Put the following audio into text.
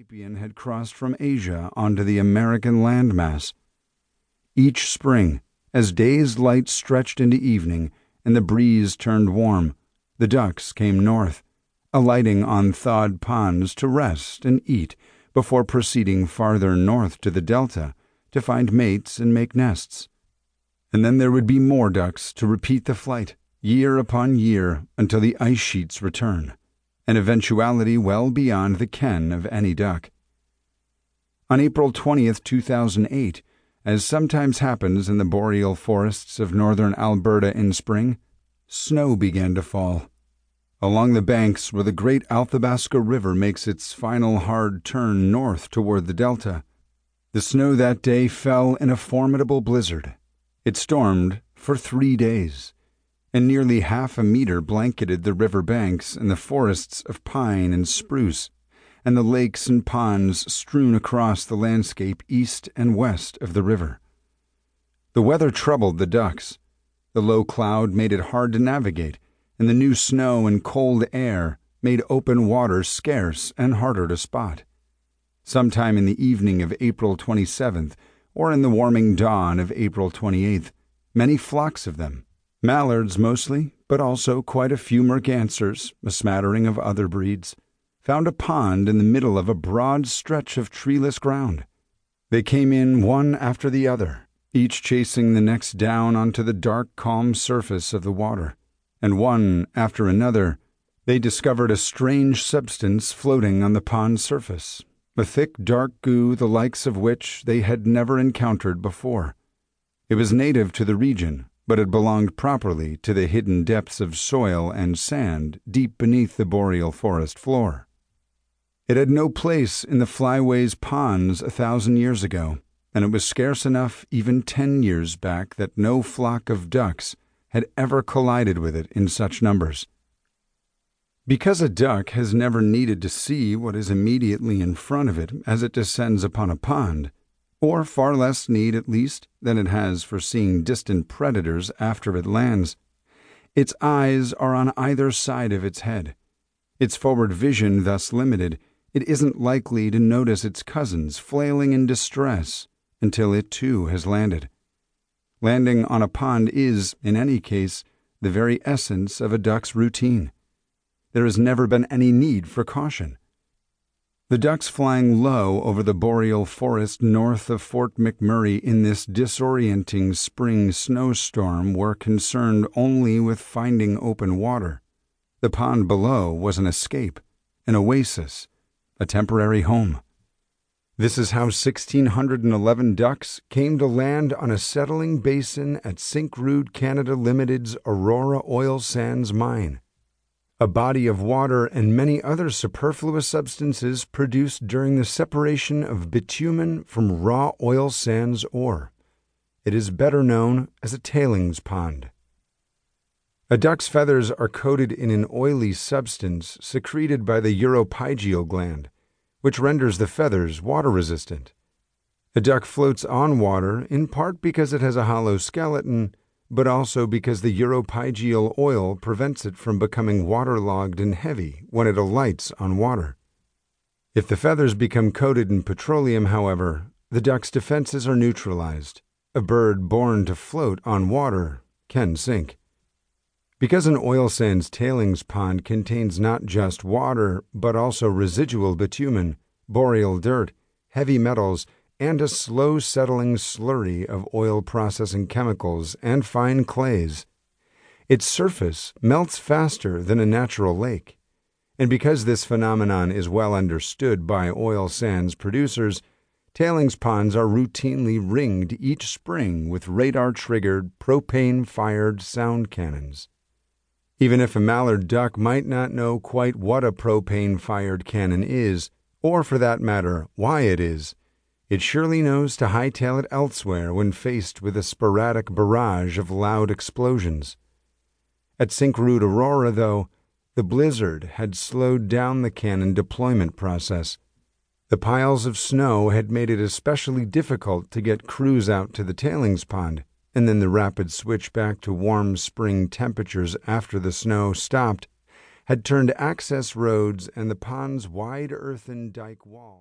sapien had crossed from Asia onto the American landmass. Each spring, as day's light stretched into evening and the breeze turned warm, the ducks came north, alighting on thawed ponds to rest and eat before proceeding farther north to the delta to find mates and make nests. And then there would be more ducks to repeat the flight, year upon year, until the ice sheets return, an eventuality well beyond the ken of any duck. On April 20th, 2008, as sometimes happens in the boreal forests of northern Alberta in spring, snow began to fall. Along the banks where the great Athabasca River makes its final hard turn north toward the delta, the snow that day fell in a formidable blizzard. It stormed for three days, and nearly half a meter blanketed the river banks and the forests of pine and spruce, and the lakes and ponds strewn across the landscape east and west of the river. The weather troubled the ducks. The low cloud made it hard to navigate, and the new snow and cold air made open water scarce and harder to spot. Sometime in the evening of April 27th, or in the warming dawn of April 28th, many flocks of them, mallards mostly, but also quite a few mergansers, a smattering of other breeds, found a pond in the middle of a broad stretch of treeless ground. They came in one after the other, each chasing the next down onto the dark, calm surface of the water, and one after another they discovered a strange substance floating on the pond surface, a thick dark goo the likes of which they had never encountered before. It was native to the region, but it belonged properly to the hidden depths of soil and sand deep beneath the boreal forest floor. It had no place in the flyways ponds a thousand years ago, and it was scarce enough even ten years back that no flock of ducks had ever collided with it in such numbers. Because a duck has never needed to see what is immediately in front of it as it descends upon a pond, or far less need at least than it has for seeing distant predators after it lands, its eyes are on either side of its head. Its forward vision thus limited, it isn't likely to notice its cousins flailing in distress until it too has landed. Landing on a pond is, in any case, the very essence of a duck's routine there has never been any need for caution. The ducks flying low over the boreal forest north of Fort McMurray in this disorienting spring snowstorm were concerned only with finding open water. The pond below was an escape, an oasis, a temporary home. This is how 1,611 ducks came to land on a settling basin at Syncrude Canada Limited's Aurora Oil Sands mine a body of water, and many other superfluous substances produced during the separation of bitumen from raw oil sands ore. It is better known as a tailings pond. A duck's feathers are coated in an oily substance secreted by the uropygial gland, which renders the feathers water resistant. A duck floats on water in part because it has a hollow skeleton but also because the uropygial oil prevents it from becoming waterlogged and heavy when it alights on water. If the feathers become coated in petroleum, however, the duck's defenses are neutralized. A bird born to float on water can sink. Because an oil sands tailings pond contains not just water, but also residual bitumen, boreal dirt, heavy metals, and a slow settling slurry of oil processing chemicals and fine clays. Its surface melts faster than a natural lake. And because this phenomenon is well understood by oil sands producers, tailings ponds are routinely ringed each spring with radar triggered, propane fired sound cannons. Even if a mallard duck might not know quite what a propane fired cannon is, or for that matter, why it is, it surely knows to hightail it elsewhere when faced with a sporadic barrage of loud explosions. At Syncrude Aurora, though, the blizzard had slowed down the cannon deployment process. The piles of snow had made it especially difficult to get crews out to the tailings pond, and then the rapid switch back to warm spring temperatures after the snow stopped had turned access roads and the pond's wide earthen dike wall.